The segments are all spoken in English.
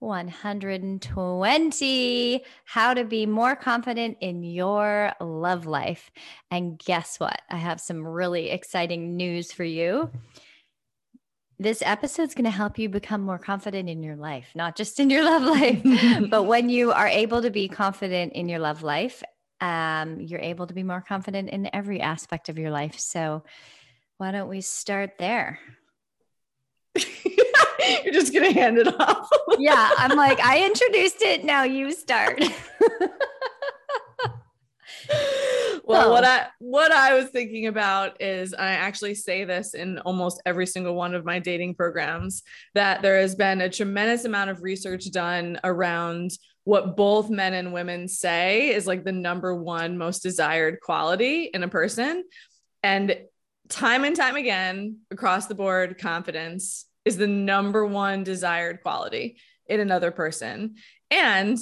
120 How to Be More Confident in Your Love Life. And guess what? I have some really exciting news for you. This episode is going to help you become more confident in your life, not just in your love life, but when you are able to be confident in your love life, um, you're able to be more confident in every aspect of your life. So, why don't we start there? You're just gonna hand it off. yeah, I'm like, I introduced it. Now you start. well, what I what I was thinking about is I actually say this in almost every single one of my dating programs that there has been a tremendous amount of research done around what both men and women say is like the number one most desired quality in a person and time and time again across the board confidence is the number one desired quality in another person. And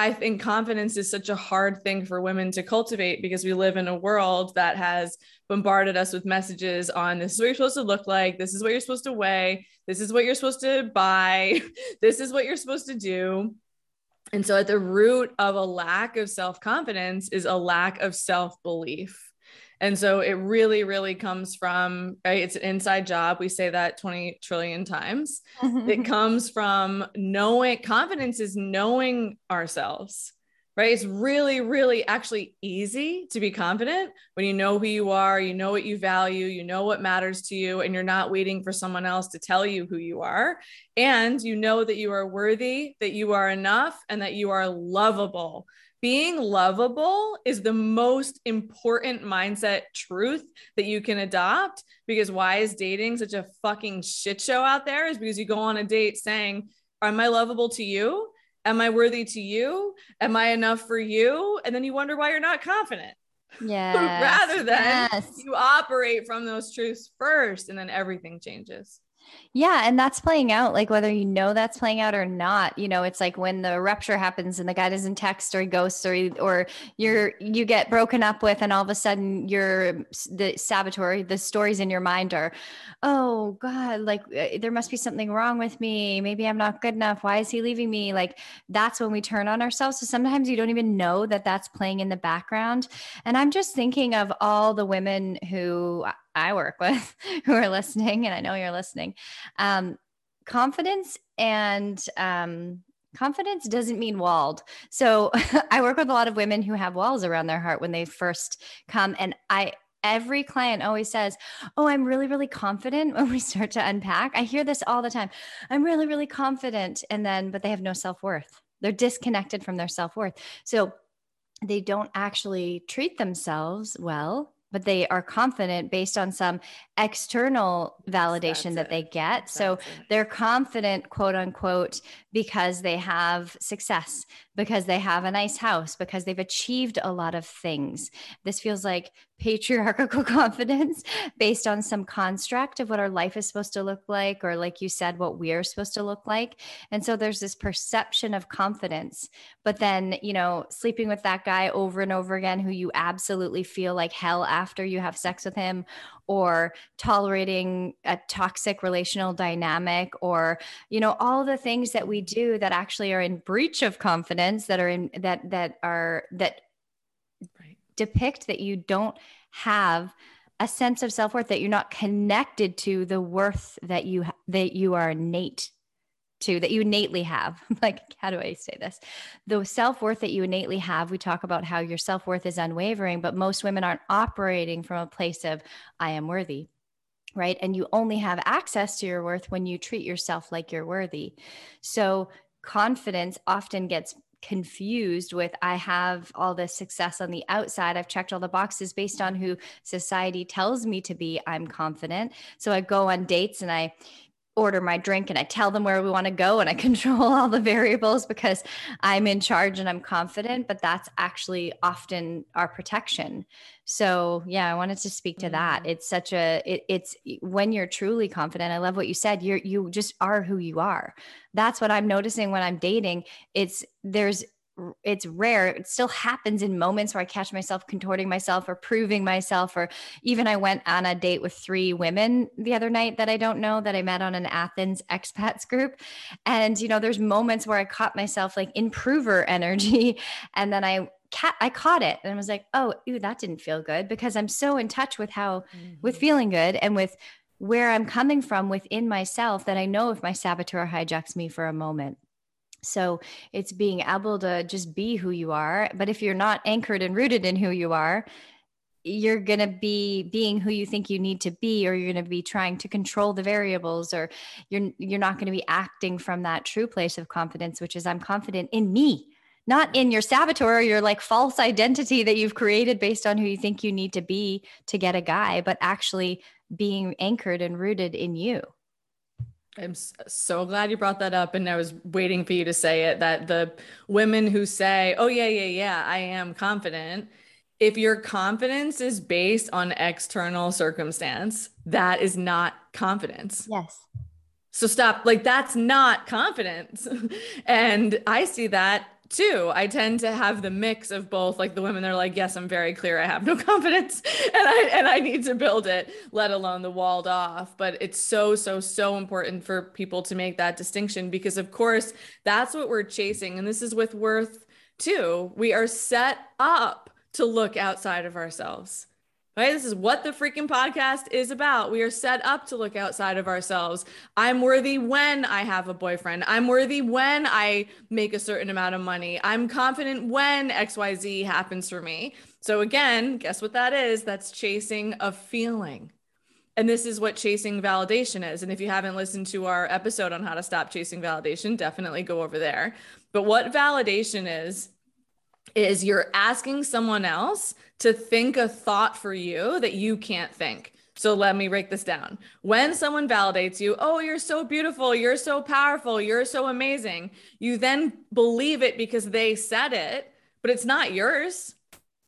I think confidence is such a hard thing for women to cultivate because we live in a world that has bombarded us with messages on this is what you're supposed to look like, this is what you're supposed to weigh, this is what you're supposed to buy, this is what you're supposed to do. And so, at the root of a lack of self confidence is a lack of self belief. And so it really, really comes from, right? It's an inside job. We say that 20 trillion times. Mm-hmm. it comes from knowing confidence is knowing ourselves, right? It's really, really actually easy to be confident when you know who you are, you know what you value, you know what matters to you, and you're not waiting for someone else to tell you who you are. And you know that you are worthy, that you are enough, and that you are lovable being lovable is the most important mindset truth that you can adopt because why is dating such a fucking shit show out there is because you go on a date saying am i lovable to you? Am i worthy to you? Am i enough for you? And then you wonder why you're not confident. Yeah rather than yes. you operate from those truths first and then everything changes yeah. And that's playing out, like whether you know that's playing out or not. You know, it's like when the rupture happens and the guy doesn't text or he ghosts or, or you're, you get broken up with, and all of a sudden you're the saboteur, the stories in your mind are, oh God, like uh, there must be something wrong with me. Maybe I'm not good enough. Why is he leaving me? Like that's when we turn on ourselves. So sometimes you don't even know that that's playing in the background. And I'm just thinking of all the women who I work with who are listening, and I know you're listening. Um, confidence and um, confidence doesn't mean walled. So I work with a lot of women who have walls around their heart when they first come, and I every client always says, Oh, I'm really, really confident when we start to unpack. I hear this all the time. I'm really, really confident. And then, but they have no self worth. They're disconnected from their self worth. So they don't actually treat themselves well but they are confident based on some external validation that they get. That's so it. they're confident, quote unquote, because they have success, because they have a nice house, because they've achieved a lot of things. This feels like patriarchal confidence based on some construct of what our life is supposed to look like, or like you said, what we're supposed to look like. And so there's this perception of confidence. But then, you know, sleeping with that guy over and over again who you absolutely feel like hell after you have sex with him, or tolerating a toxic relational dynamic or you know all the things that we do that actually are in breach of confidence that are in that that are that right. depict that you don't have a sense of self-worth that you're not connected to the worth that you that you are innate to that you innately have. like, how do I say this? The self worth that you innately have, we talk about how your self worth is unwavering, but most women aren't operating from a place of, I am worthy. Right. And you only have access to your worth when you treat yourself like you're worthy. So, confidence often gets confused with I have all this success on the outside. I've checked all the boxes based on who society tells me to be. I'm confident. So I go on dates and I order my drink and I tell them where we want to go and I control all the variables because I'm in charge and I'm confident, but that's actually often our protection. So, yeah, I wanted to speak to that. Mm. It's such a it, it's when you're truly confident. I love what you said. You're you just are who you are. That's what I'm noticing when I'm dating. It's there's it's rare. It still happens in moments where I catch myself contorting myself or proving myself. Or even I went on a date with three women the other night that I don't know that I met on an Athens expats group. And, you know, there's moments where I caught myself like improver energy. And then I, Cat, I caught it and I was like, oh, ew, that didn't feel good because I'm so in touch with how, mm-hmm. with feeling good and with where I'm coming from within myself that I know if my saboteur hijacks me for a moment. So it's being able to just be who you are. But if you're not anchored and rooted in who you are, you're going to be being who you think you need to be or you're going to be trying to control the variables or you're you're not going to be acting from that true place of confidence which is I'm confident in me not in your saboteur your like false identity that you've created based on who you think you need to be to get a guy but actually being anchored and rooted in you I'm so glad you brought that up. And I was waiting for you to say it that the women who say, oh, yeah, yeah, yeah, I am confident. If your confidence is based on external circumstance, that is not confidence. Yes. So stop. Like, that's not confidence. and I see that too. I tend to have the mix of both. Like the women they are like, yes, I'm very clear. I have no confidence and I and I need to build it, let alone the walled off. But it's so, so, so important for people to make that distinction because of course that's what we're chasing. And this is with worth too. We are set up to look outside of ourselves. Right? This is what the freaking podcast is about. We are set up to look outside of ourselves. I'm worthy when I have a boyfriend. I'm worthy when I make a certain amount of money. I'm confident when XYZ happens for me. So, again, guess what that is? That's chasing a feeling. And this is what chasing validation is. And if you haven't listened to our episode on how to stop chasing validation, definitely go over there. But what validation is, is you're asking someone else to think a thought for you that you can't think. So let me break this down. When someone validates you, oh, you're so beautiful, you're so powerful, you're so amazing, you then believe it because they said it, but it's not yours.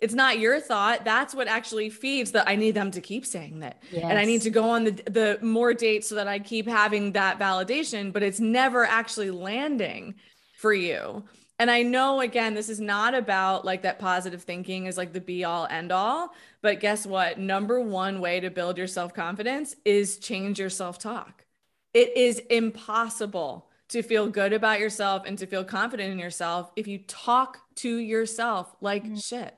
It's not your thought. That's what actually feeds that I need them to keep saying that. Yes. And I need to go on the the more dates so that I keep having that validation, but it's never actually landing for you. And I know, again, this is not about like that positive thinking is like the be all end all. But guess what? Number one way to build your self confidence is change your self talk. It is impossible to feel good about yourself and to feel confident in yourself if you talk to yourself like mm-hmm. shit.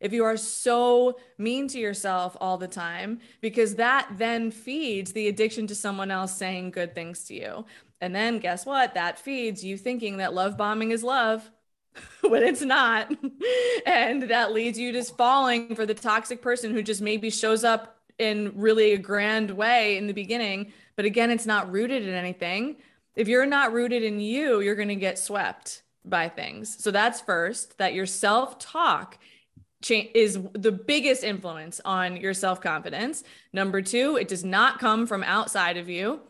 If you are so mean to yourself all the time, because that then feeds the addiction to someone else saying good things to you. And then guess what? That feeds you thinking that love bombing is love when it's not. and that leads you just falling for the toxic person who just maybe shows up in really a grand way in the beginning. But again, it's not rooted in anything. If you're not rooted in you, you're going to get swept by things. So that's first, that your self talk is the biggest influence on your self confidence. Number two, it does not come from outside of you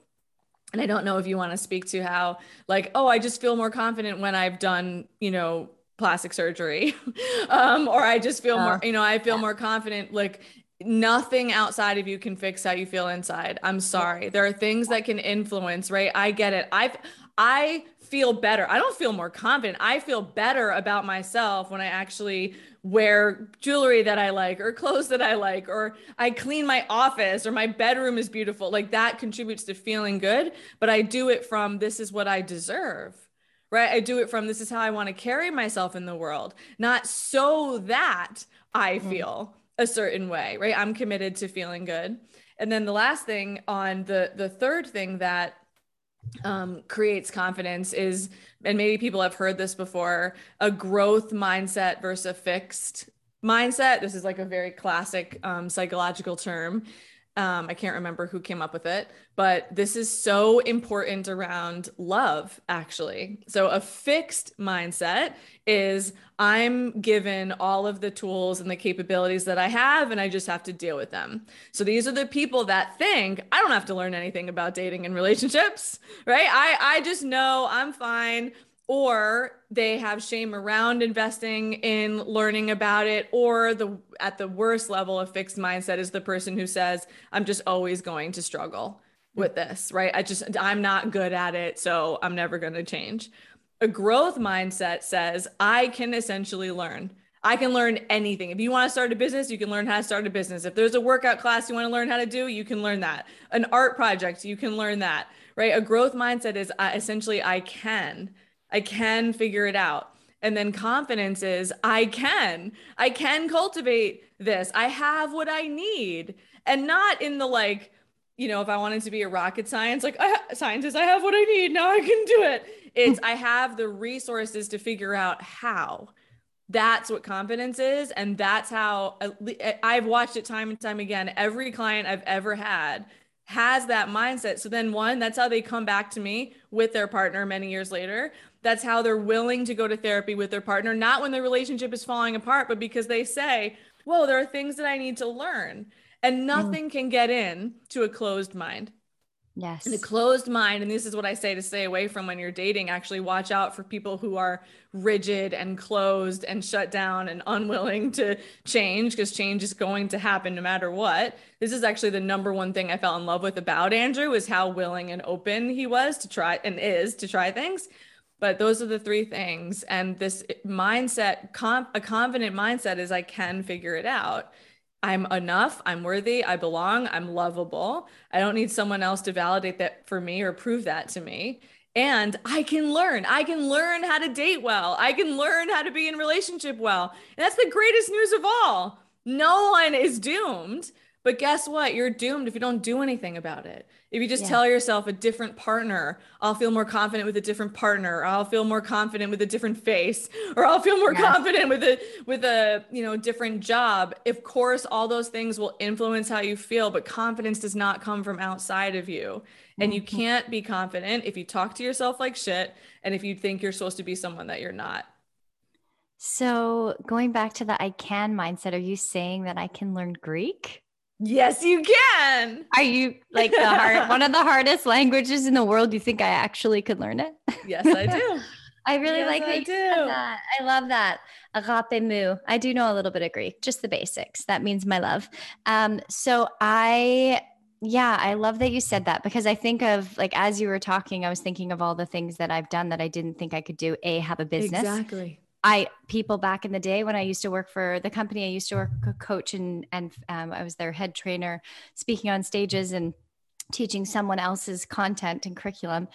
and I don't know if you want to speak to how, like, oh, I just feel more confident when I've done, you know, plastic surgery, um, or I just feel more, you know, I feel more confident. Like, nothing outside of you can fix how you feel inside. I'm sorry. There are things that can influence, right? I get it. I've, I feel better. I don't feel more confident. I feel better about myself when I actually wear jewelry that I like or clothes that I like or I clean my office or my bedroom is beautiful. Like that contributes to feeling good, but I do it from this is what I deserve. Right? I do it from this is how I want to carry myself in the world, not so that I mm-hmm. feel a certain way, right? I'm committed to feeling good. And then the last thing on the the third thing that um, creates confidence is, and maybe people have heard this before, a growth mindset versus a fixed mindset. This is like a very classic um, psychological term. Um, I can't remember who came up with it, but this is so important around love, actually. So, a fixed mindset is I'm given all of the tools and the capabilities that I have, and I just have to deal with them. So, these are the people that think I don't have to learn anything about dating and relationships, right? I, I just know I'm fine or they have shame around investing in learning about it or the at the worst level of fixed mindset is the person who says i'm just always going to struggle with this right i just i'm not good at it so i'm never going to change a growth mindset says i can essentially learn I can learn anything. If you want to start a business, you can learn how to start a business. If there's a workout class you want to learn how to do, you can learn that. An art project, you can learn that, right? A growth mindset is uh, essentially I can. I can figure it out. And then confidence is I can, I can cultivate this. I have what I need. And not in the like, you know, if I wanted to be a rocket science, like I scientist, I have what I need. Now I can do it. It's hmm. I have the resources to figure out how. That's what confidence is. And that's how I've watched it time and time again. Every client I've ever had has that mindset. So then, one, that's how they come back to me with their partner many years later. That's how they're willing to go to therapy with their partner, not when the relationship is falling apart, but because they say, Whoa, there are things that I need to learn. And mm. nothing mm. can get in to a closed mind. Yes. And a closed mind, and this is what I say to stay away from when you're dating. Actually, watch out for people who are rigid and closed and shut down and unwilling to change because change is going to happen no matter what. This is actually the number one thing I fell in love with about Andrew was how willing and open he was to try and is to try things. But those are the three things. And this mindset, comp, a confident mindset is I can figure it out. I'm enough. I'm worthy. I belong. I'm lovable. I don't need someone else to validate that for me or prove that to me. And I can learn. I can learn how to date well. I can learn how to be in relationship well. And that's the greatest news of all. No one is doomed. But guess what? You're doomed if you don't do anything about it. If you just yeah. tell yourself a different partner, I'll feel more confident with a different partner, or I'll feel more confident with a different face, or I'll feel more confident with a with a, you know, different job. Of course, all those things will influence how you feel, but confidence does not come from outside of you. And you mm-hmm. can't be confident if you talk to yourself like shit and if you think you're supposed to be someone that you're not. So, going back to the I can mindset, are you saying that I can learn Greek? Yes, you can. Are you like the hard one of the hardest languages in the world? You think I actually could learn it? Yes, I do. I really yes, like that I you do. that. I love that. Agape mu. I do know a little bit of Greek, just the basics. That means my love. Um, so I yeah, I love that you said that because I think of like as you were talking, I was thinking of all the things that I've done that I didn't think I could do. A have a business. Exactly. I people back in the day when I used to work for the company I used to work coach and and um, I was their head trainer, speaking on stages and teaching someone else's content and curriculum.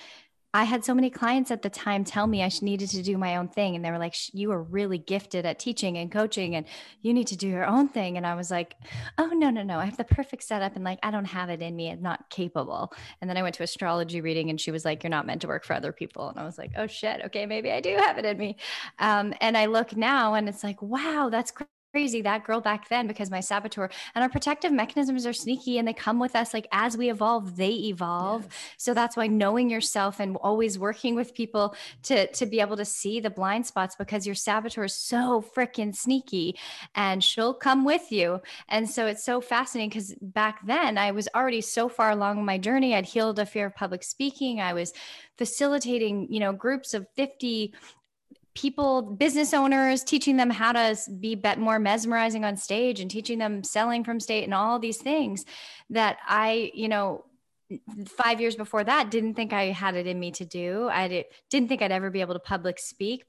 I had so many clients at the time tell me I needed to do my own thing. And they were like, you are really gifted at teaching and coaching, and you need to do your own thing. And I was like, oh, no, no, no. I have the perfect setup. And like, I don't have it in me. I'm not capable. And then I went to astrology reading, and she was like, you're not meant to work for other people. And I was like, oh, shit. Okay, maybe I do have it in me. Um, and I look now, and it's like, wow, that's crazy that girl back then because my saboteur and our protective mechanisms are sneaky and they come with us like as we evolve they evolve yes. so that's why knowing yourself and always working with people to to be able to see the blind spots because your saboteur is so freaking sneaky and she'll come with you and so it's so fascinating because back then i was already so far along my journey i'd healed a fear of public speaking i was facilitating you know groups of 50 people, business owners, teaching them how to be bet more mesmerizing on stage and teaching them selling from state and all these things that I, you know, five years before that didn't think I had it in me to do. I didn't think I'd ever be able to public speak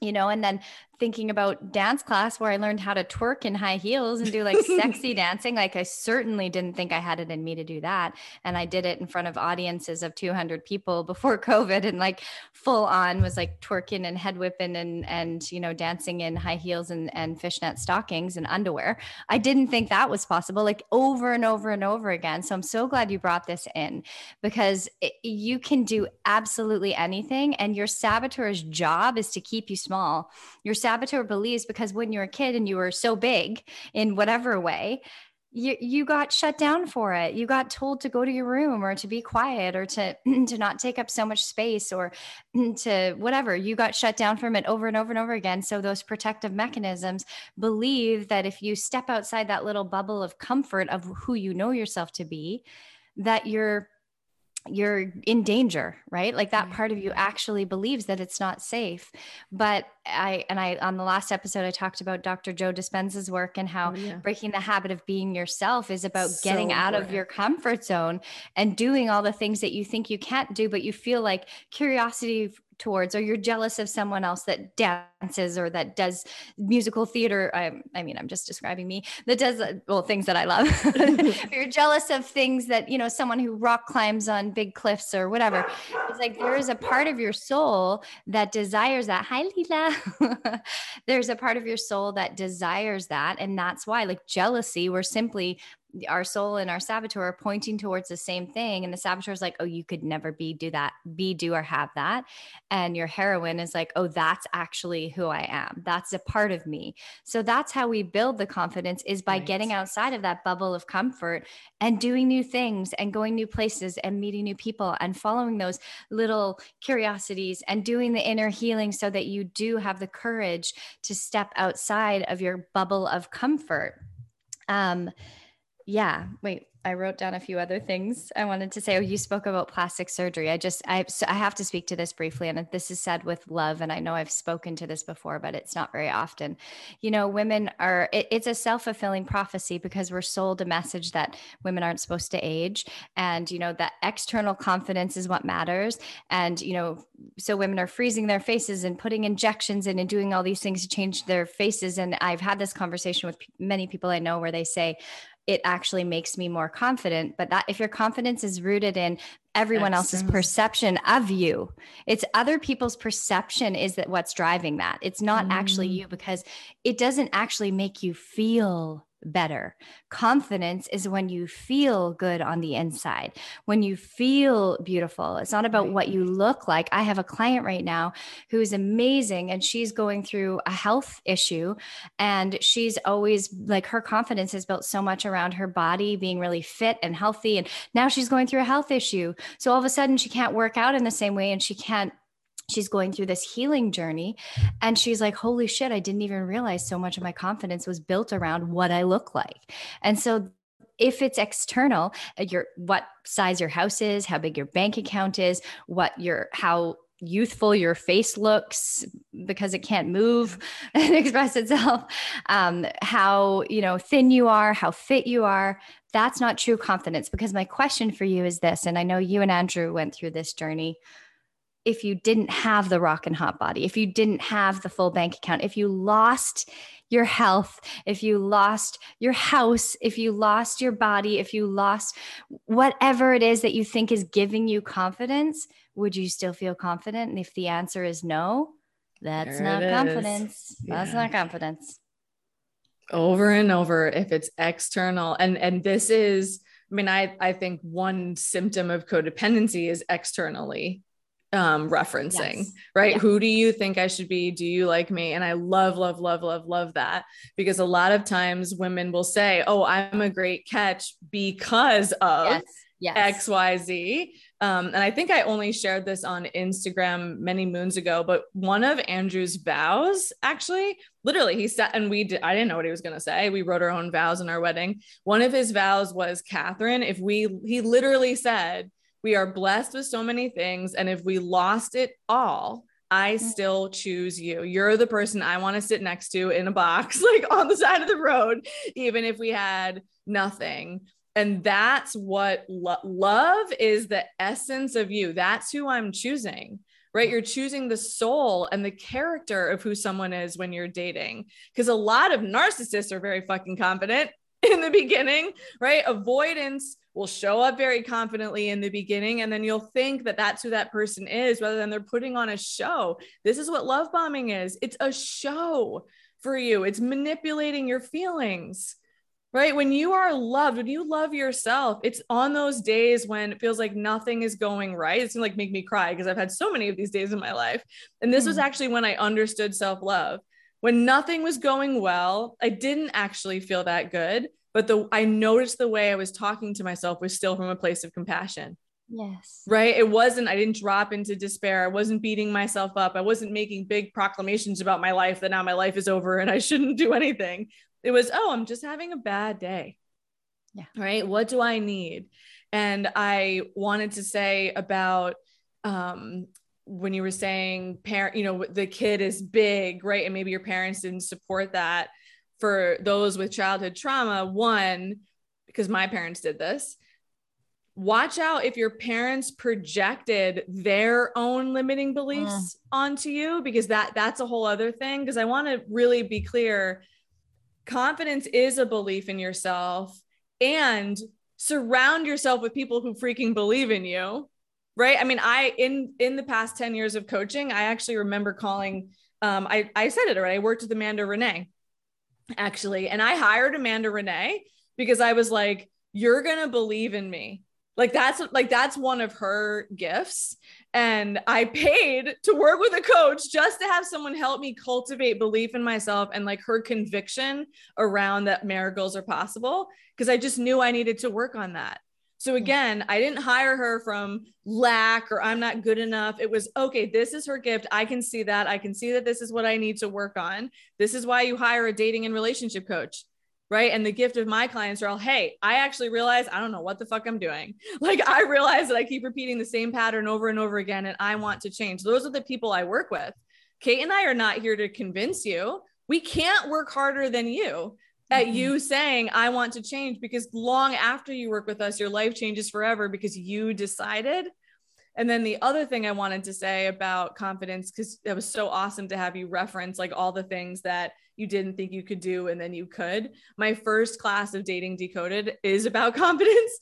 you know and then thinking about dance class where I learned how to twerk in high heels and do like sexy dancing. Like I certainly didn't think I had it in me to do that. And I did it in front of audiences of 200 people before COVID and like full on was like twerking and head whipping and, and, you know, dancing in high heels and, and fishnet stockings and underwear. I didn't think that was possible like over and over and over again. So I'm so glad you brought this in because it, you can do absolutely anything and your saboteur's job is to keep you small. Your saboteur believes because when you're a kid and you were so big in whatever way, you you got shut down for it. You got told to go to your room or to be quiet or to to not take up so much space or to whatever. You got shut down from it over and over and over again. So those protective mechanisms believe that if you step outside that little bubble of comfort of who you know yourself to be, that you're you're in danger right like that part of you actually believes that it's not safe but i and i on the last episode i talked about dr joe dispenza's work and how oh, yeah. breaking the habit of being yourself is about so getting out important. of your comfort zone and doing all the things that you think you can't do but you feel like curiosity towards or you're jealous of someone else that dances or that does musical theater I, I mean i'm just describing me that does uh, well things that i love. You're jealous of things that you know someone who rock climbs on big cliffs or whatever it's like there is a part of your soul that desires that. Hi lila. There's a part of your soul that desires that and that's why like jealousy we're simply our soul and our saboteur are pointing towards the same thing and the saboteur is like oh you could never be do that be do or have that and your heroine is like oh that's actually who i am. That's a part of me. So that's how we build the confidence is by right. getting outside of that bubble of comfort and doing new things and going new places and meeting new people and following those little curiosities and doing the inner healing so that you do have the courage to step outside of your bubble of comfort. Um yeah wait i wrote down a few other things i wanted to say. Oh you spoke about plastic surgery. I just i i have to speak to this briefly and this is said with love and i know i've spoken to this before but it's not very often. You know women are it, it's a self-fulfilling prophecy because we're sold a message that women aren't supposed to age and you know that external confidence is what matters. And you know so women are freezing their faces and putting injections in and doing all these things to change their faces and i've had this conversation with p- many people i know where they say it actually makes me more confident. But that if your confidence is rooted in everyone else's perception of you, it's other people's perception is that what's driving that. It's not mm. actually you because it doesn't actually make you feel better. Confidence is when you feel good on the inside, when you feel beautiful. It's not about what you look like. I have a client right now who is amazing and she's going through a health issue and she's always like her confidence is built so much around her body being really fit and healthy and now she's going through a health issue. So all of a sudden she can't work out in the same way and she can't she's going through this healing journey and she's like holy shit i didn't even realize so much of my confidence was built around what i look like. And so if it's external uh, your what size your house is how big your bank account is what your how youthful your face looks because it can't move and express itself um, how you know thin you are how fit you are that's not true confidence. Because my question for you is this and i know you and andrew went through this journey if you didn't have the rock and hot body, if you didn't have the full bank account, if you lost your health, if you lost your house, if you lost your body, if you lost whatever it is that you think is giving you confidence, would you still feel confident? And if the answer is no, that's there not confidence. Yeah. That's not confidence. Over and over if it's external and and this is I mean I I think one symptom of codependency is externally um referencing yes. right yeah. who do you think i should be do you like me and i love love love love love that because a lot of times women will say oh i'm a great catch because of yes. Yes. xyz um, and i think i only shared this on instagram many moons ago but one of andrew's vows actually literally he said and we did i didn't know what he was going to say we wrote our own vows in our wedding one of his vows was catherine if we he literally said we are blessed with so many things. And if we lost it all, I mm. still choose you. You're the person I want to sit next to in a box, like on the side of the road, even if we had nothing. And that's what lo- love is the essence of you. That's who I'm choosing. right? You're choosing the soul and the character of who someone is when you're dating. Because a lot of narcissists are very fucking confident in the beginning, right? Avoidance will show up very confidently in the beginning and then you'll think that that's who that person is rather than they're putting on a show. This is what love bombing is. It's a show for you. It's manipulating your feelings. Right? When you are loved, when you love yourself, it's on those days when it feels like nothing is going right. It's gonna like make me cry because I've had so many of these days in my life. And this mm. was hmm. actually when I understood self-love. When nothing was going well, I didn't actually feel that good but the I noticed the way I was talking to myself was still from a place of compassion. Yes. Right. It wasn't, I didn't drop into despair. I wasn't beating myself up. I wasn't making big proclamations about my life that now my life is over and I shouldn't do anything. It was, oh, I'm just having a bad day. Yeah. Right. What do I need? And I wanted to say about um, when you were saying parent, you know, the kid is big, right? And maybe your parents didn't support that for those with childhood trauma one because my parents did this watch out if your parents projected their own limiting beliefs mm. onto you because that that's a whole other thing. Because i want to really be clear confidence is a belief in yourself and surround yourself with people who freaking believe in you right? I mean i in in the past 10 years of coaching i actually remember calling um i i said it already i worked with amanda renee actually. And I hired Amanda Renee because I was like, you're going to believe in me. Like that's like that's one of her gifts. And I paid to work with a coach just to have someone help me cultivate belief in myself and like her conviction around that miracles are possible because I just knew I needed to work on that. So hmm. again, I didn't hire her from lack or I'm not good enough. It was okay, this is her gift. I can see that. I can see that this is what I need to work on. This is why you hire a dating and relationship coach. Right. And the gift of my clients are all, hey, I actually realize I don't know what the fuck I'm doing. Like, I realize that I keep repeating the same pattern over and over again, and I want to change. Those are the people I work with. Kate and I are not here to convince you. We can't work harder than you at mm-hmm. you saying i want to change because long after you work with us your life changes forever because you decided. And then the other thing i wanted to say about confidence because it was so awesome to have you reference like all the things that you didn't think you could do and then you could. My first class of dating decoded is about confidence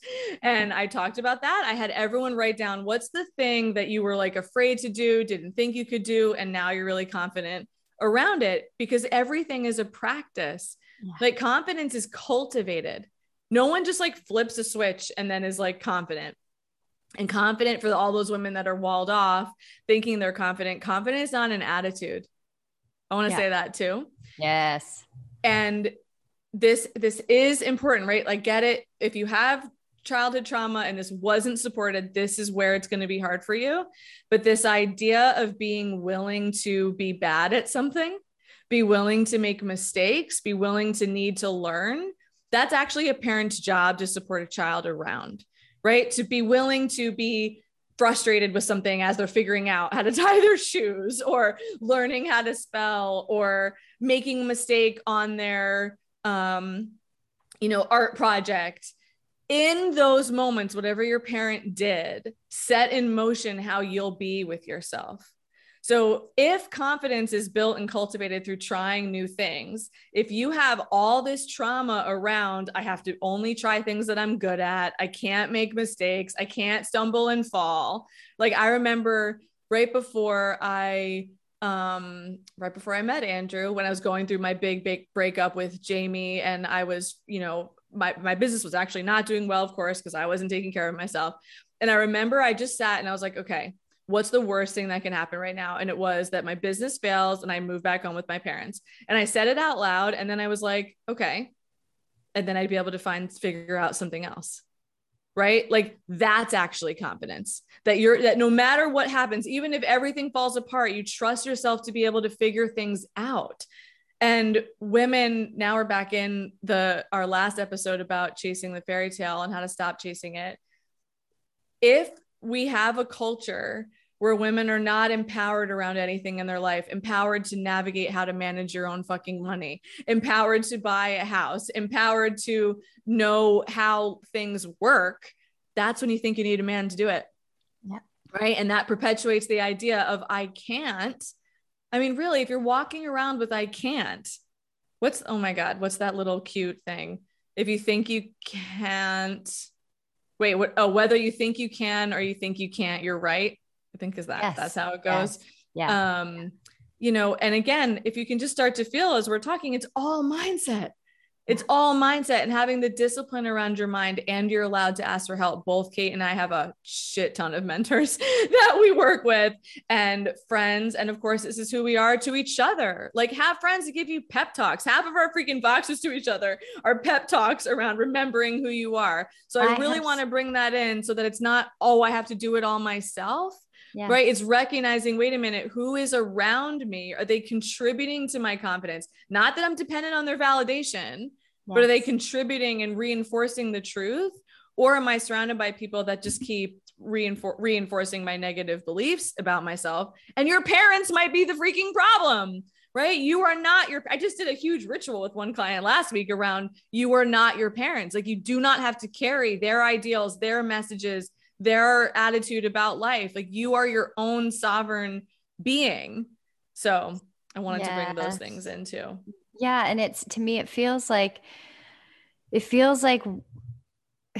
and i talked about that. I had everyone write down what's the thing that you were like afraid to do didn't think you could do and now you're really confident around it? Because everything is a practice yeah. Like confidence is cultivated. No one just like flips a switch and then is like confident. And confident for all those women that are walled off, thinking they're confident. Confident is not an attitude. I want to yeah. say that too. Yes. And this this is important, right? Like get it if you have childhood trauma and this wasn't supported, this is where it's going to be hard for you. But this idea of being willing to be bad at something be willing to make mistakes, be willing to need to learn. That's actually a parent's job to support a child around, right? To be willing to be frustrated with something as they're figuring out how to tie their shoes or learning how to spell or making a mistake on their um you know art project in those moments whatever your parent did set in motion how you'll be with yourself so, if confidence is built and cultivated through trying new things, if you have all this trauma around, I have to only try things that I'm good at, I can't make mistakes, I can't stumble and fall. Like, I remember right before I um right before I met Andrew when I was going through my big big breakup with Jamie and I was you know my my business was actually not doing well of course because I wasn't taking care of myself and I remember I just sat and I was like okay what's the worst thing that can happen right now? And it was that my business fails and I move back home with my parents. And I said it out loud. And then I was like, okay. And then I'd be able to find, figure out something else. Right. Like that's actually confidence that you're, that no matter what happens, even if everything falls apart, you trust yourself to be able to figure things out. And women now we're back in the, our last episode about chasing the fairy tale and how to stop chasing it. If we have a culture where women are not empowered around anything in their life, empowered to navigate how to manage your own fucking money, empowered to buy a house, empowered to know how things work, that's when you think you need a man to do it. Yeah. Right. And that perpetuates the idea of I can't. I mean, really, if you're walking around with I can't, what's, oh my God, what's that little cute thing? If you think you can't, wait, what, oh, whether you think you can or you think you can't, you're right. I think is that, yes. that's how it goes. Yeah. yeah. Um, you know, and again, if you can just start to feel as we're talking, it's all mindset. It's all mindset and having the discipline around your mind, and you're allowed to ask for help. Both Kate and I have a shit ton of mentors that we work with and friends. And of course, this is who we are to each other. Like, have friends to give you pep talks. Half of our freaking Voxes to each other are pep talks around remembering who you are. So I, I really want to bring that in so that it's not, oh, I have to do it all myself yeah. right? It's recognizing wait a minute who is around me? Are they contributing to my confidence? Not that i'm dependent on their validation yes. but are they contributing and reinforcing the truth? Or am i surrounded by people that just keep reinfor- reinforcing my negative beliefs about myself? And your parents might be the freaking problem right? You are not your i just did a huge ritual with one client last week around you are not your parents. Like you do not have to carry their ideals their messages their attitude about life. Like you are your own sovereign being. So I wanted yes. to bring those things in too. Yeah. And it's to me, it feels like, it feels like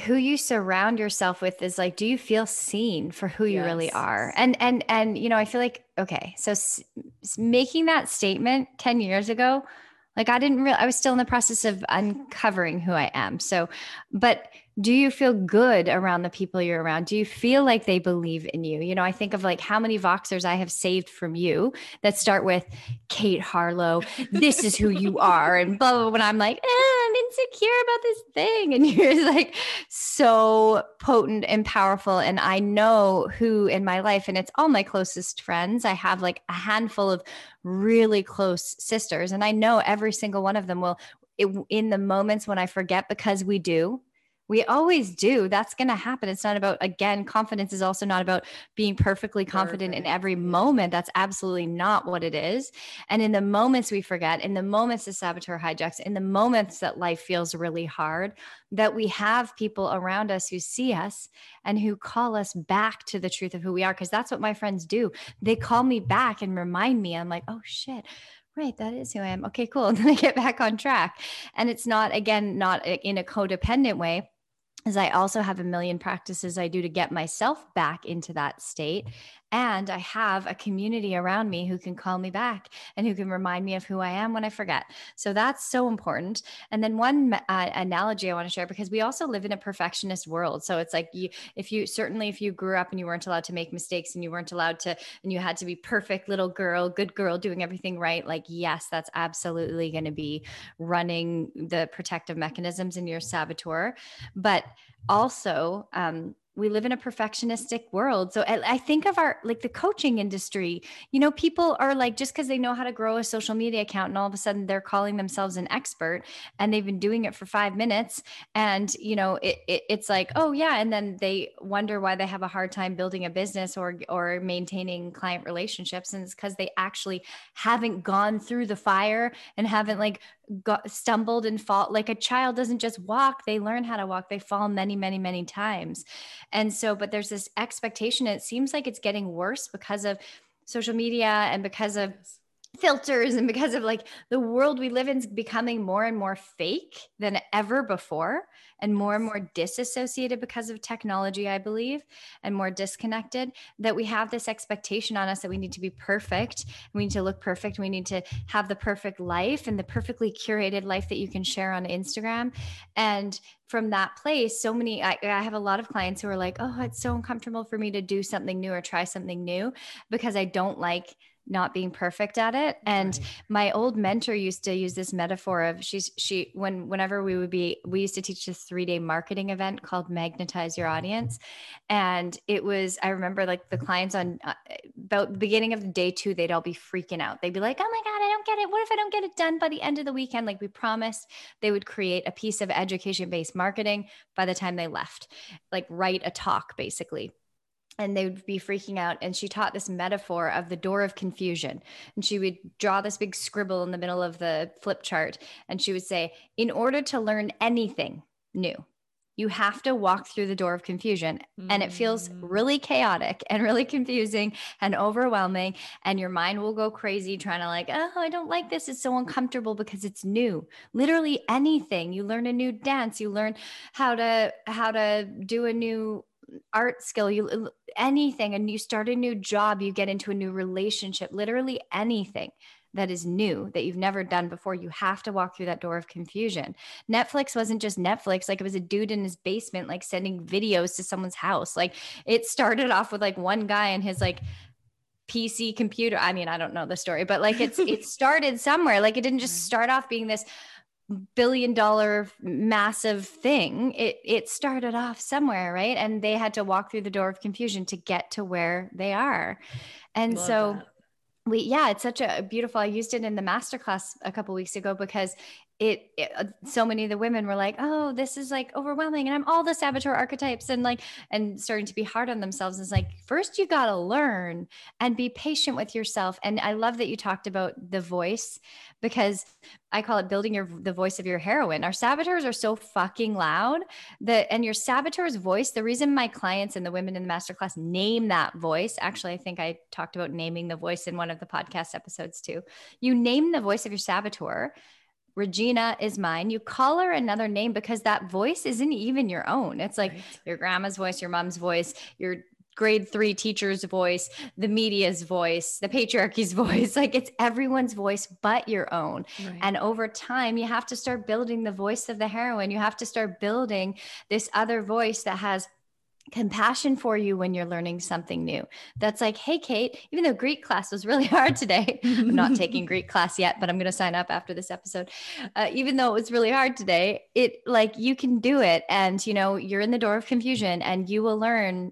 who you surround yourself with is like do you feel seen for who you yes. really are and and and you know i feel like okay so s- making that statement 10 years ago like i didn't really i was still in the process of uncovering who i am so but do you feel good around the people you're around? Do you feel like they believe in you? You know, I think of like how many Voxers I have saved from you that start with Kate Harlow, this is who you are, and blah, blah, blah. When I'm like, eh, I'm insecure about this thing. And you're like so potent and powerful. And I know who in my life, and it's all my closest friends. I have like a handful of really close sisters, and I know every single one of them will. It, in the moments when I forget, because we do, we always do. That's going to happen. It's not about, again, confidence is also not about being perfectly confident Perfect. in every moment. That's absolutely not what it is. And in the moments we forget, in the moments the saboteur hijacks, in the moments that life feels really hard, that we have people around us who see us and who call us back to the truth of who we are. Cause that's what my friends do. They call me back and remind me, I'm like, oh shit right that is who i am okay cool and then i get back on track and it's not again not uh, in a codependent way is I also have a million practices I do to get myself back into that state. And I have a community around me who can call me back and who can remind me of who I am when I forget. So that's so important. And then one uh, analogy I want to share because we also live in a perfectionist world. So it's like you, if you certainly if you grew up and you weren't allowed to make mistakes and you weren't allowed to, and you had to be perfect little girl, good girl, doing everything right. Like yes, that's absolutely going to be running the protective mechanisms in your saboteur, but also um, we live in a perfectionistic world. So I, think of our like the coaching industry. You know, people are like just because they know how to grow a social media account, and all of a sudden they're calling themselves an expert, and they've been doing it for five minutes, and you know, it, it, it's like, oh yeah, and then they wonder why they have a hard time building a business or or maintaining client relationships, and it's because they actually haven't gone through the fire and haven't like got stumbled and fall like a child doesn't just walk they learn how to walk they fall many many many times. And so but there's this expectation it seems like it's getting worse because of social media and because of filters and because of like the world we live in is becoming more and more fake than ever before and more and more disassociated because of technology i believe and more disconnected that we have this expectation on us that we need to be perfect we need to look perfect we need to have the perfect life and the perfectly curated life that you can share on instagram. And from that place so many I, I, have a lot of clients who are like oh it's so uncomfortable for me to do something new or try something new because i don't like not being perfect at it. And right. my old mentor used to use this metaphor of she's she when whenever we would be we used to teach this three day marketing event called magnetize your audience. And it was i remember like the clients on uh, about the beginning of the day two they'd all be freaking out. They'd be like oh my god i don't get it. What if i don't get it done by the end of the weekend? Like we promised they would create a piece of education based marketing by the time they left like write a talk basically and they would be freaking out. And she taught this metaphor of the door of confusion. And she would draw this big scribble in the middle of the flip chart. And she would say, in order to learn anything new, you have to walk through the door of confusion mm. and it feels mm. really chaotic and really confusing and overwhelming and your mind will go crazy trying to like oh i don't like this it's so uncomfortable because it's new literally anything you learn a new dance you learn how to how to do a new art skill you anything and you start a new job you get into a new relationship literally anything that is new that you've never done before. You have to walk through that door of confusion. Netflix wasn't just Netflix, like it was a dude in his basement, like sending videos to someone's house. Like it started off with like one guy and his like PC computer. I mean, I don't know the story, but like it's it started somewhere. Like it didn't just start off being this billion dollar massive thing it it started off somewhere right? And they had to walk through the door of confusion to get to where they are. And Love so that. we yeah it's such a beautiful i used it in the masterclass a couple weeks ago because it, it, uh, so many of the women were like oh this is like overwhelming and i'm all the saboteur archetypes and like and starting to be hard on themselves. Is like first you got to learn and be patient with yourself. And i love that you talked about the voice because i call it building your the voice of your heroine. Our saboteurs are so fucking loud that and your saboteur's voice the reason my clients and the women in the masterclass name that voice actually i think i talked about naming the voice in one of the podcast episodes too. You name the voice of your saboteur Regina is mine. You call her another name because that voice isn't even your own. It's like right. your grandma's voice, your mom's voice, your grade three teacher's voice, the media's voice, the patriarchy's voice. Like it's everyone's voice but your own. Right. And over time, you have to start building the voice of the heroine. You have to start building this other voice that has compassion for you when you're learning something new. That's like, hey, Kate, even though Greek class was really hard today, I'm not taking Greek class yet, but I'm going to sign up after this episode. Uh, even though it was really hard today, it like you can do it. And, you know, you're in the door of confusion and you will learn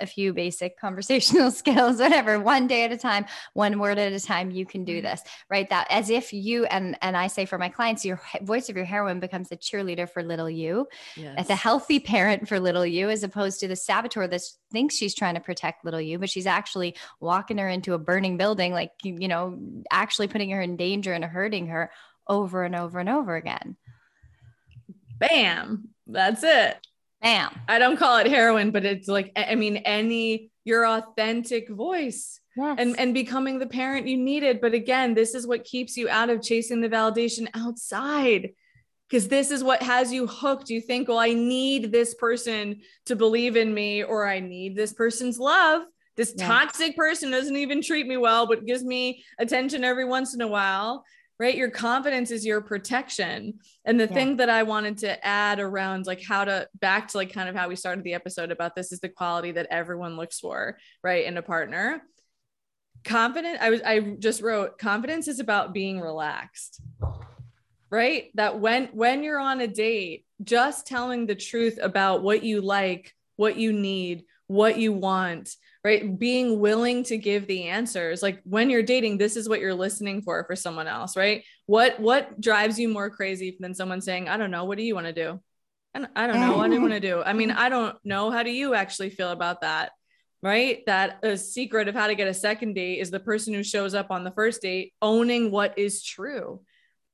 a few basic conversational skills whatever one day at a time one word at a time you can do mm-hmm. this right? That as if you and and i say for my clients your voice of your heroine becomes the cheerleader for little you. Yes. as a healthy parent for little you as opposed to the saboteur that thinks she's trying to protect little you but she's actually walking her into a burning building like you know actually putting her in danger and hurting her over and over and over again. Bam! That's it Bam. I don't call it heroine, but it's like, I mean, any your authentic voice. Yes. And, and becoming the parent you needed. But again, this is what keeps you out of chasing the validation outside because this is what has you hooked. You think, well, I need this person to believe in me, or I need this person's love. This yes. toxic person doesn't even treat me well, but gives me attention every once in a while right? Your confidence is your protection. And the yeah. thing that i wanted to add around like how to back to like kind of how we started the episode about this is the quality that everyone looks for right in a partner. Confident i was i just wrote confidence is about being relaxed right? That when when you're on a date just telling the truth about what you like what you need what you want right? Being willing to give the answers. Like when you're dating this is what you're listening for for someone else right? What what drives you more crazy than someone saying i don't know what do you want to do and i don't know what do you want to do? I mean i don't know how do you actually feel about that right? That a secret of how to get a second date is the person who shows up on the first date owning what is true.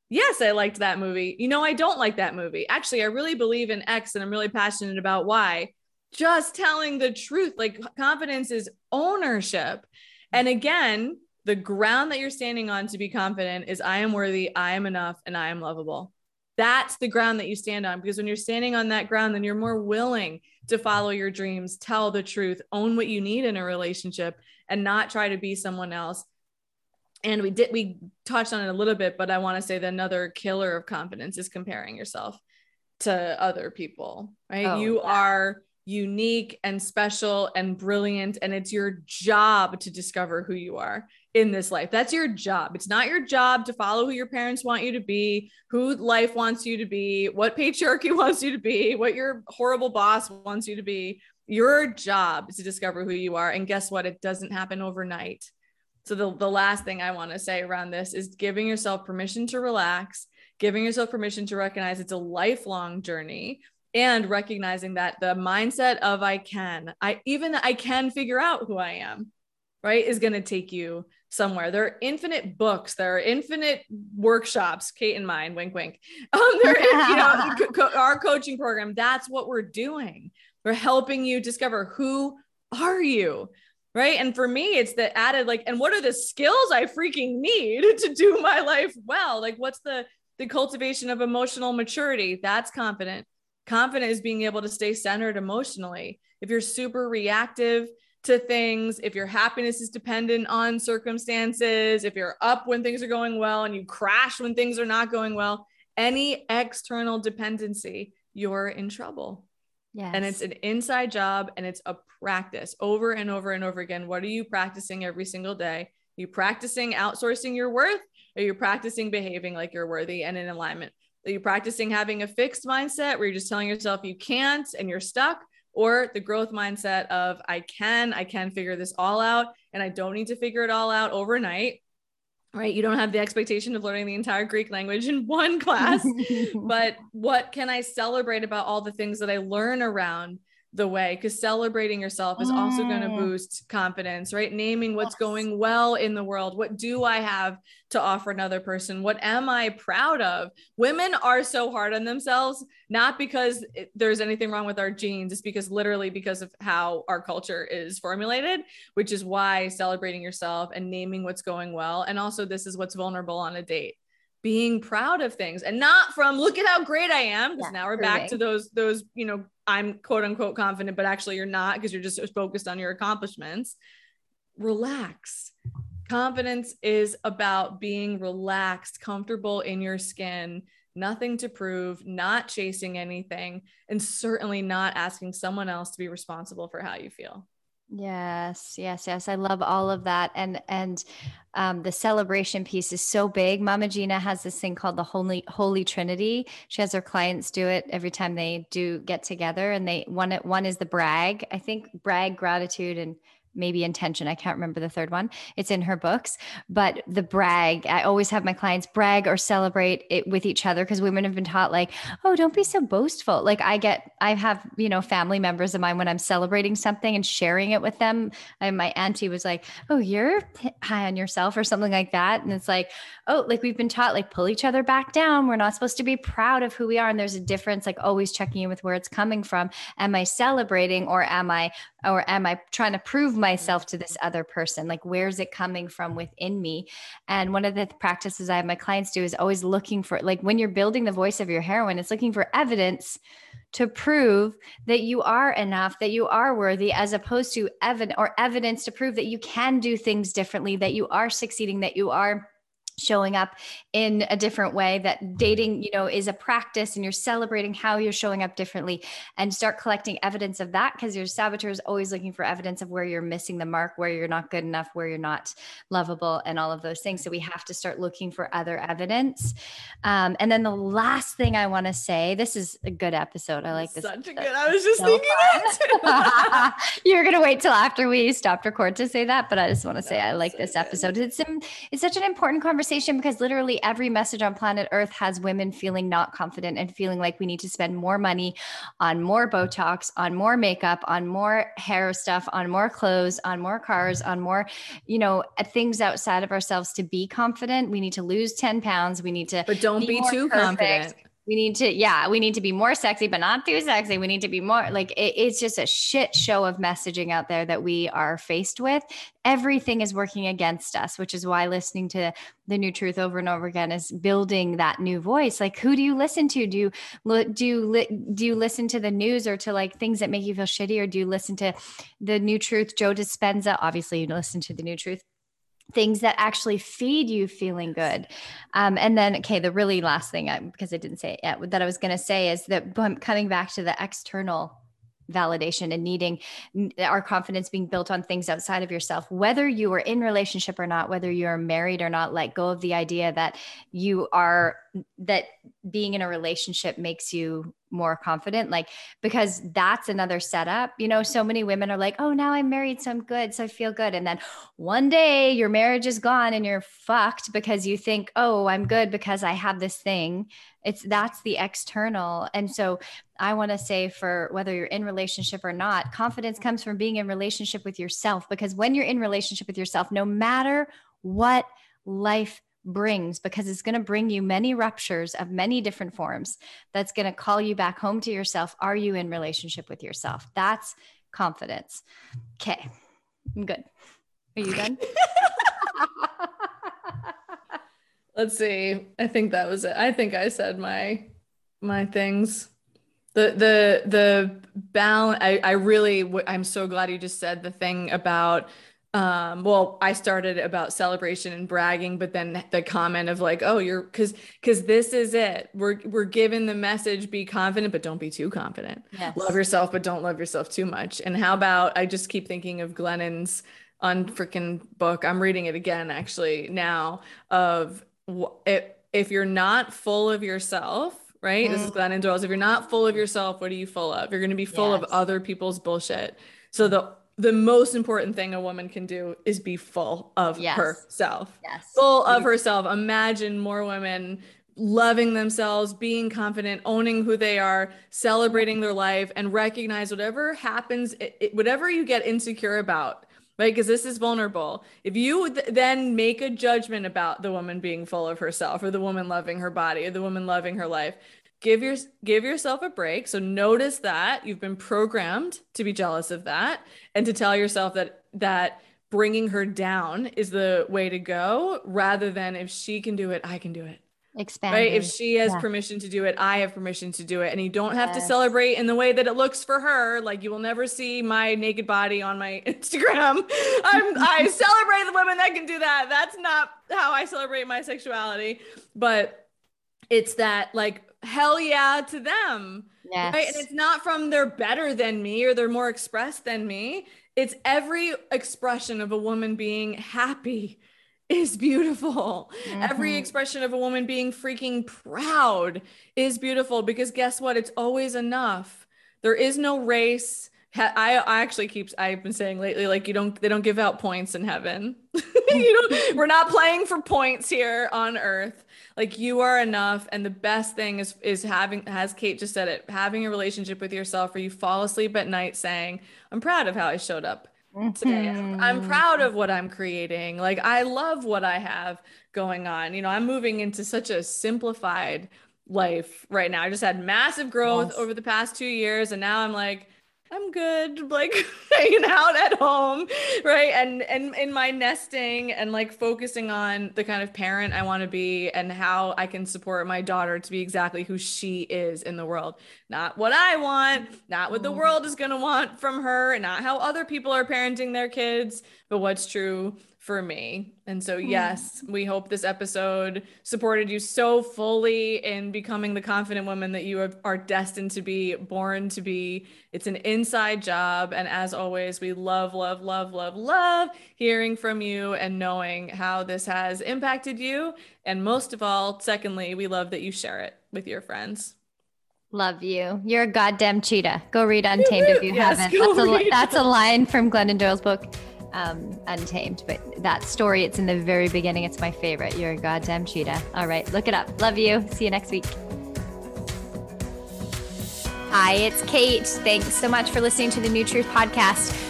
Yes i liked that movie. You know i don't like that movie. Actually i really believe in x and i'm really passionate about y just telling the truth. Like confidence is ownership. And again, the ground that you're standing on to be confident is I am worthy, I am enough, and I am lovable. That's the ground that you stand on because when you're standing on that ground, then you're more willing to follow your dreams, tell the truth, own what you need in a relationship, and not try to be someone else. And we did, we touched on it a little bit, but I want to say that another killer of confidence is comparing yourself to other people, right? Oh, you yeah. are unique and special and brilliant. And it's your job to discover who you are in this life. That's your job. It's not your job to follow who your parents want you to be, who life wants you to be, what patriarchy wants you to be, what your horrible boss wants you to be. Your job is to discover who you are. And guess what? It doesn't happen overnight. So, the, the last thing I want to say around this is giving yourself permission to relax, giving yourself permission to recognize it's a lifelong journey and recognizing that the mindset of I can, I even I can figure out who I am, right, is going to take you somewhere. There are infinite books. There are infinite workshops. Kate and mine, wink, wink. Um, there, you know, co- our coaching program. That's what we're doing. We're helping you discover who are you, right? And for me, it's the added like, and what are the skills I freaking need to do my life well? Like, what's the the cultivation of emotional maturity? That's confident. Confident is being able to stay centered emotionally. If you're super reactive to things, if your happiness is dependent on circumstances, if you're up when things are going well and you crash when things are not going well, any external dependency, you're in trouble. Yes. And it's an inside job and it's a practice over and over and over again. What are you practicing every single day? Are you practicing outsourcing your worth? Are you practicing behaving like you're worthy and in alignment? Are you practicing having a fixed mindset where you're just telling yourself you can't and you're stuck? or the growth mindset of I can, I can figure this all out and I don't need to figure it all out overnight. Right. You don't have the expectation of learning the entire Greek language in one class, but what can I celebrate about all the things that I learn around the way because celebrating yourself is also going to mm. boost confidence right? Naming what's yes. going well in the world. What do i have to offer another person? What am i proud of? Women are so hard on themselves not because it, there's anything wrong with our genes it's because literally because of how our culture is formulated which is why celebrating yourself and naming what's going well and also this is what's vulnerable on a date being proud of things and not from look at how great I am because yeah, now we're proving. back to those those you know I'm quote unquote confident but actually you're not because you're just focused on your accomplishments. Relax. Confidence is about being relaxed comfortable in your skin nothing to prove not chasing anything and certainly not asking someone else to be responsible for how you feel Yes, yes, yes. I love all of that. And and um, the celebration piece is so big. Mama Gena has this thing called the Holy Holy Trinity. She has her clients do it every time they do get together. And they one one is the brag. I think brag, gratitude, and maybe intention. I can't remember the third one. It's in her books. But the brag, I always have my clients brag or celebrate it with each other because women have been taught, like, oh, don't be so boastful. Like, I get, I have, you know, family members of mine when I'm celebrating something and sharing it with them. And my auntie was like, oh, you're high on yourself or something like that. And it's like, oh, like we've been taught, like, pull each other back down. We're not supposed to be proud of who we are. And there's a difference, like, always checking in with where it's coming from. Am I celebrating or am I, or am I trying to prove myself to this other person? Like, where's it coming from within me? And one of the practices I have my clients do is always looking for, like, when you're building the voice of your heroine, it's looking for evidence to prove that you are enough, that you are worthy, as opposed to evidence or evidence to prove that you can do things differently, that you are succeeding, that you are showing up in a different way that dating you know is a practice and you're celebrating how you're showing up differently and start collecting evidence of that because your saboteur is always looking for evidence of where you're missing the mark where you're not good enough where you're not lovable and all of those things. So we have to start looking for other evidence. Um, and then the last thing i want to say this is a good episode. I like this such a good i was just so thinking that. You're gonna wait till after we stopped record to say that but i just want to say i like this episode. It's, it's such an important conversation conversation because literally every message on planet Earth has women feeling not confident and feeling like we need to spend more money on more Botox, on more makeup, on more hair stuff, on more clothes, on more cars, on more, you know, uh, things outside of ourselves to be confident. We need to lose 10 pounds. We need to, but don't be, be too perfect. confident we need to yeah we need to be more sexy but not too sexy. We need to be more like it, it's just a shit show of messaging out there that we are faced with. Everything is working against us which is why listening to the new truth over and over again is building that new voice. Like who do you listen to? Do you do you do you listen to the news or to like things that make you feel shitty? Or do you listen to the new truth? Joe dispenza obviously you listen to the new truth things that actually feed you feeling good. Um, and then, okay, the really last thing, I, because I didn't say it yet, that I was going to say is that coming back to the external validation and needing our confidence being built on things outside of yourself whether you are in relationship or not whether you're married or not let go of the idea that you are that being in a relationship makes you more confident like because that's another setup you know so many women are like oh now i'm married so i'm good so i feel good. And then one day your marriage is gone and you're fucked because you think oh i'm good because i have this thing. It's that's the external. And so i want to say for whether you're in relationship or not confidence comes from being in relationship with yourself because when you're in relationship with yourself no matter what life brings because it's going to bring you many ruptures of many different forms that's going to call you back home to yourself. Are you in relationship with yourself? That's confidence. Okay i'm good. Are you done? Let's see. I think that was it. I think i said my my things. The the the balance i i really i'm so glad you just said the thing about um well i started about celebration and bragging but then the comment of like oh you're because because this is it we're we're given the message be confident but don't be too confident yes. love yourself but don't love yourself too much and how about i just keep thinking of glennon's on freaking book i'm reading it again actually now of if, if you're not full of yourself right mm. this is mm. glennon doyle's if you're not full of yourself what are you full of you're going to be full yes. of other people's bullshit so the the most important thing a woman can do is be full of yes. herself. Yes. Full of herself. Imagine more women loving themselves, being confident, owning who they are, celebrating their life, and recognize whatever happens, it, it, whatever you get insecure about, right? Because this is vulnerable. If you th- then make a judgment about the woman being full of herself, or the woman loving her body, or the woman loving her life, give your give yourself a break. So notice that you've been programmed to be jealous of that and to tell yourself that that bringing her down is the way to go rather than if she can do it i can do it. Expand right if she has yeah. permission to do it i have permission to do it. And you don't have yes. to celebrate in the way that it looks for her. Like you will never see my naked body on my instagram. I'm i celebrate the women that can do that. That's not how i celebrate my sexuality. But it's that like hell yeah to them. Yes. Right. And it's not from they're better than me or they're more expressed than me. It's every expression of a woman being happy is beautiful. Mm-hmm. Every expression of a woman being freaking proud is beautiful because guess what? It's always enough. There is no race. I, I actually keep I've been saying lately like you don't they don't give out points in heaven. you don't we're not playing for points here on earth like you are enough and the best thing is is having as kate just said it having a relationship with yourself where you fall asleep at night saying i'm proud of how i showed up today mm-hmm. i'm proud of what i'm creating like i love what i have going on you know i'm moving into such a simplified life right now i just had massive growth yes. over the past two years and now i'm like I'm good, like hanging out at home, right? And and in my nesting and like focusing on the kind of parent I want to be and how I can support my daughter to be exactly who she is in the world. Not what I want, not what the mm. world is going to want from her, and not how other people are parenting their kids, but what's true for me. And so, yes, we hope this episode supported you so fully in becoming the confident woman that you are destined to be, born to be. It's an inside job. And as always, we love, love, love, love, love hearing from you and knowing how this has impacted you. And most of all, secondly, we love that you share it with your friends. Love you. You're a goddamn cheetah. Go read Untamed if you yes, haven't. That's a, that's a line from Glennon Doyle's book um, Untamed. But that story, it's in the very beginning. It's my favorite. You're a goddamn cheetah. All right, look it up. Love you. See you next week. Hi, it's Kate. Thanks so much for listening to the New Truth podcast